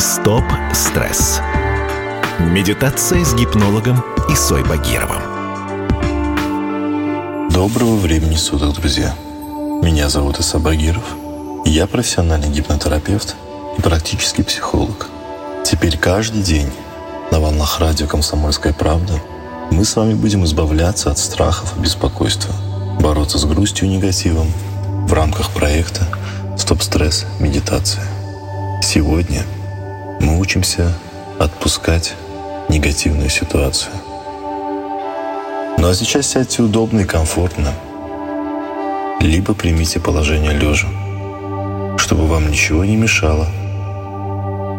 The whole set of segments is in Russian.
Стоп стресс. Медитация с гипнологом Исой Багировым. Доброго времени суток, друзья. Меня зовут Иса Багиров. Я профессиональный гипнотерапевт и практический психолог. Теперь каждый день на волнах радио «Комсомольская правда» мы с вами будем избавляться от страхов и беспокойства, бороться с грустью и негативом в рамках проекта «Стоп-стресс. Медитация». Сегодня мы учимся отпускать негативную ситуацию. Ну а сейчас сядьте удобно и комфортно. Либо примите положение лежа, чтобы вам ничего не мешало.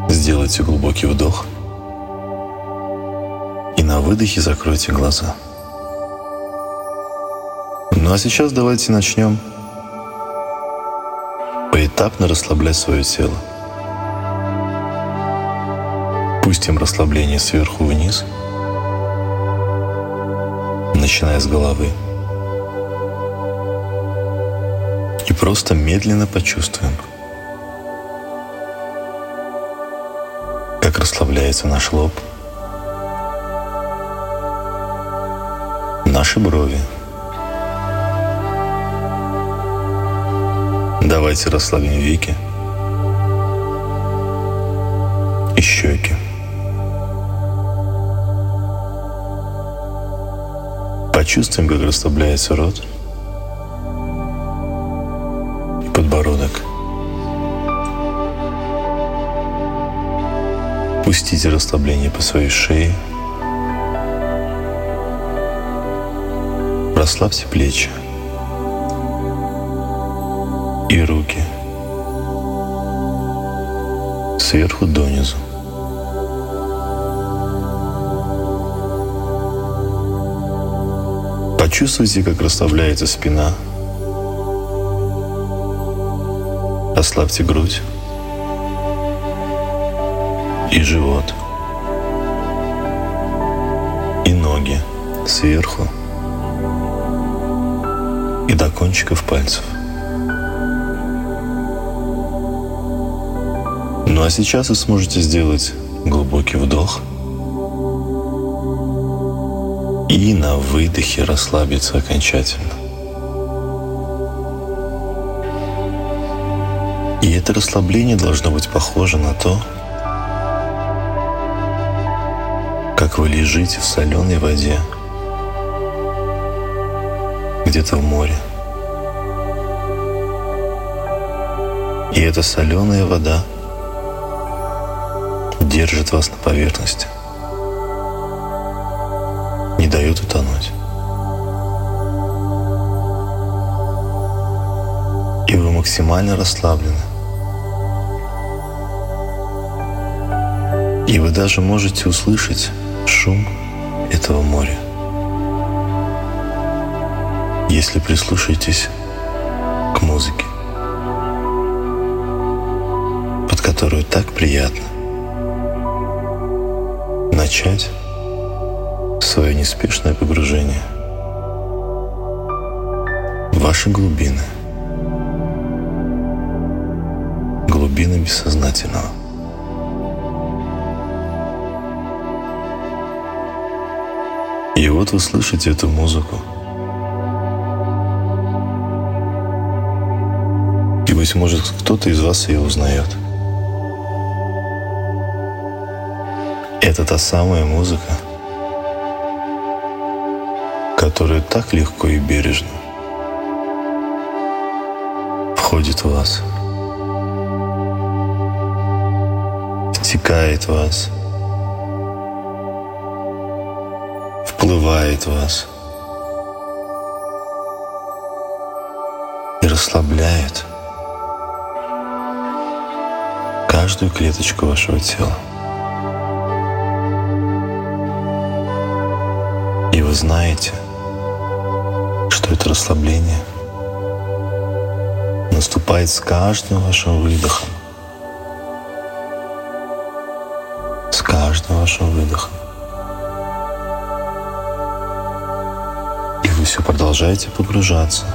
Сделайте глубокий вдох и на выдохе закройте глаза. Ну а сейчас давайте начнем поэтапно расслаблять свое тело. Пустим расслабление сверху вниз, начиная с головы. И просто медленно почувствуем, как расслабляется наш лоб, наши брови. Давайте расслабим веки и щеки. Почувствуем, как расслабляется рот и подбородок. Пустите расслабление по своей шее. Расслабьте плечи и руки сверху донизу. Почувствуйте, как расслабляется спина. Расслабьте грудь и живот, и ноги сверху и до кончиков пальцев. Ну а сейчас вы сможете сделать глубокий вдох – и на выдохе расслабиться окончательно. И это расслабление должно быть похоже на то, как вы лежите в соленой воде где-то в море. И эта соленая вода держит вас на поверхности – не дает утонуть. И вы максимально расслаблены. И вы даже можете услышать шум этого моря. Если прислушаетесь к музыке, под которую так приятно начать свое неспешное погружение в ваши глубины, глубины бессознательного. И вот вы слышите эту музыку. И, быть может, кто-то из вас ее узнает. Это та самая музыка, которая так легко и бережно входит в вас, втекает в вас, вплывает в вас и расслабляет каждую клеточку вашего тела. И вы знаете – это расслабление наступает с каждым вашим выдохом. С каждым вашим выдохом. И вы все продолжаете погружаться.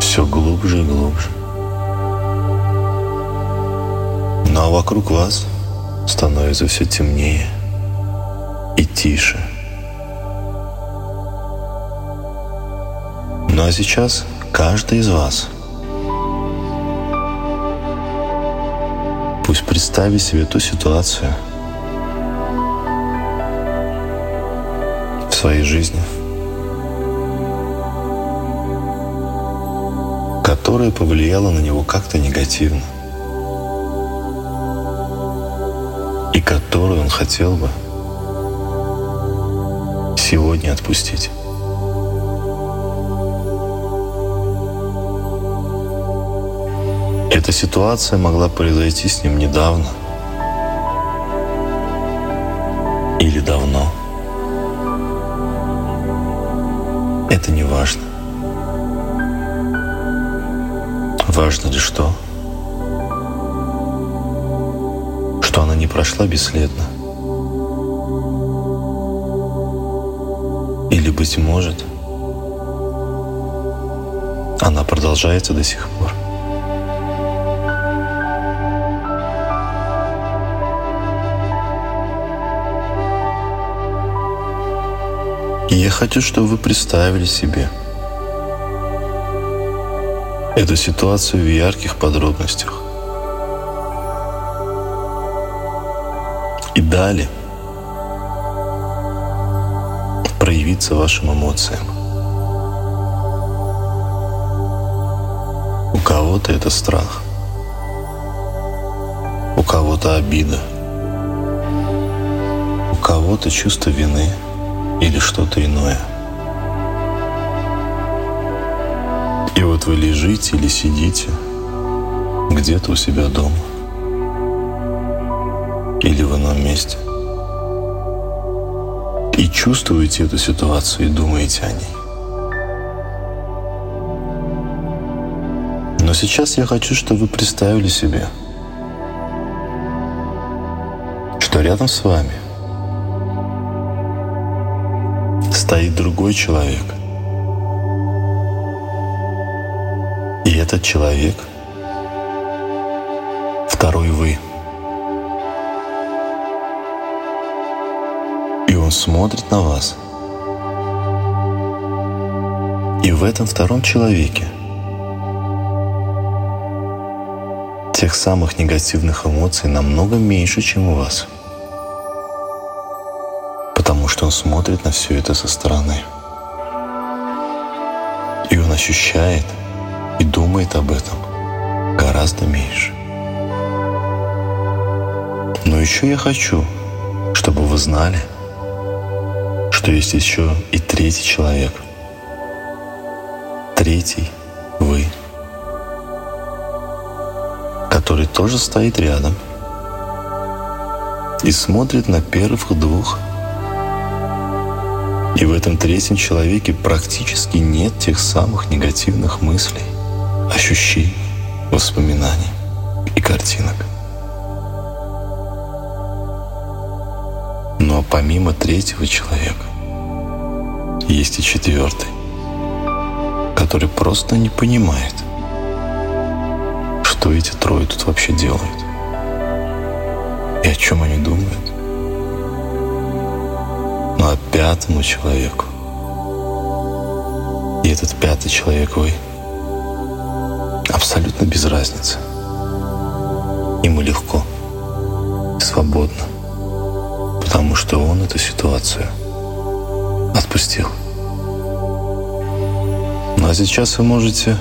Все глубже и глубже. Ну а вокруг вас становится все темнее и тише. Ну а сейчас каждый из вас пусть представит себе ту ситуацию в своей жизни, которая повлияла на него как-то негативно – и которую он хотел бы сегодня отпустить. Эта ситуация могла произойти с ним недавно или давно. Это не важно. Важно ли что? что она не прошла бесследно. Или, быть может, она продолжается до сих пор. Я хочу, чтобы вы представили себе эту ситуацию в ярких подробностях. и дали проявиться вашим эмоциям. У кого-то это страх, у кого-то обида, у кого-то чувство вины или что-то иное. И вот вы лежите или сидите где-то у себя дома или в ином месте. И чувствуете эту ситуацию и думаете о ней. Но сейчас я хочу, чтобы вы представили себе, что рядом с вами стоит другой человек. И этот человек — второй вы — Он смотрит на вас. И в этом втором человеке тех самых негативных эмоций намного меньше, чем у вас. Что он смотрит на все это со стороны. И он ощущает и думает об этом гораздо меньше. Но еще я хочу, чтобы вы знали, что есть еще и третий человек. Третий — вы, который тоже стоит рядом и смотрит на первых двух. И в этом третьем человеке практически нет тех самых негативных мыслей, ощущений, воспоминаний и картинок. Но помимо третьего человека, есть и четвертый, который просто не понимает, что эти трое тут вообще делают и о чем они думают. Пятому человеку, и этот пятый человек вы, абсолютно без разницы. Ему легко, свободно, потому что он эту ситуацию отпустил. Ну а сейчас вы можете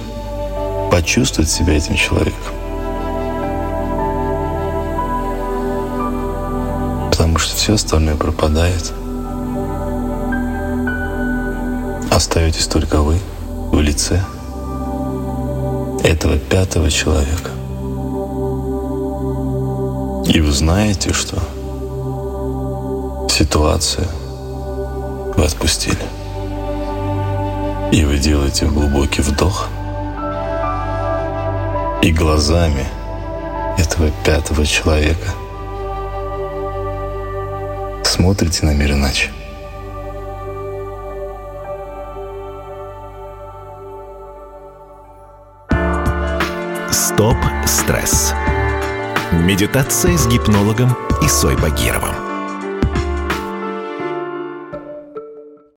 почувствовать себя этим человеком. Потому что все остальное пропадает. Остаетесь только вы в лице этого пятого человека. И вы знаете, что ситуация вы отпустили. И вы делаете глубокий вдох и глазами этого пятого человека смотрите на мир иначе. Стоп стресс. Медитация с гипнологом Исой Багировым.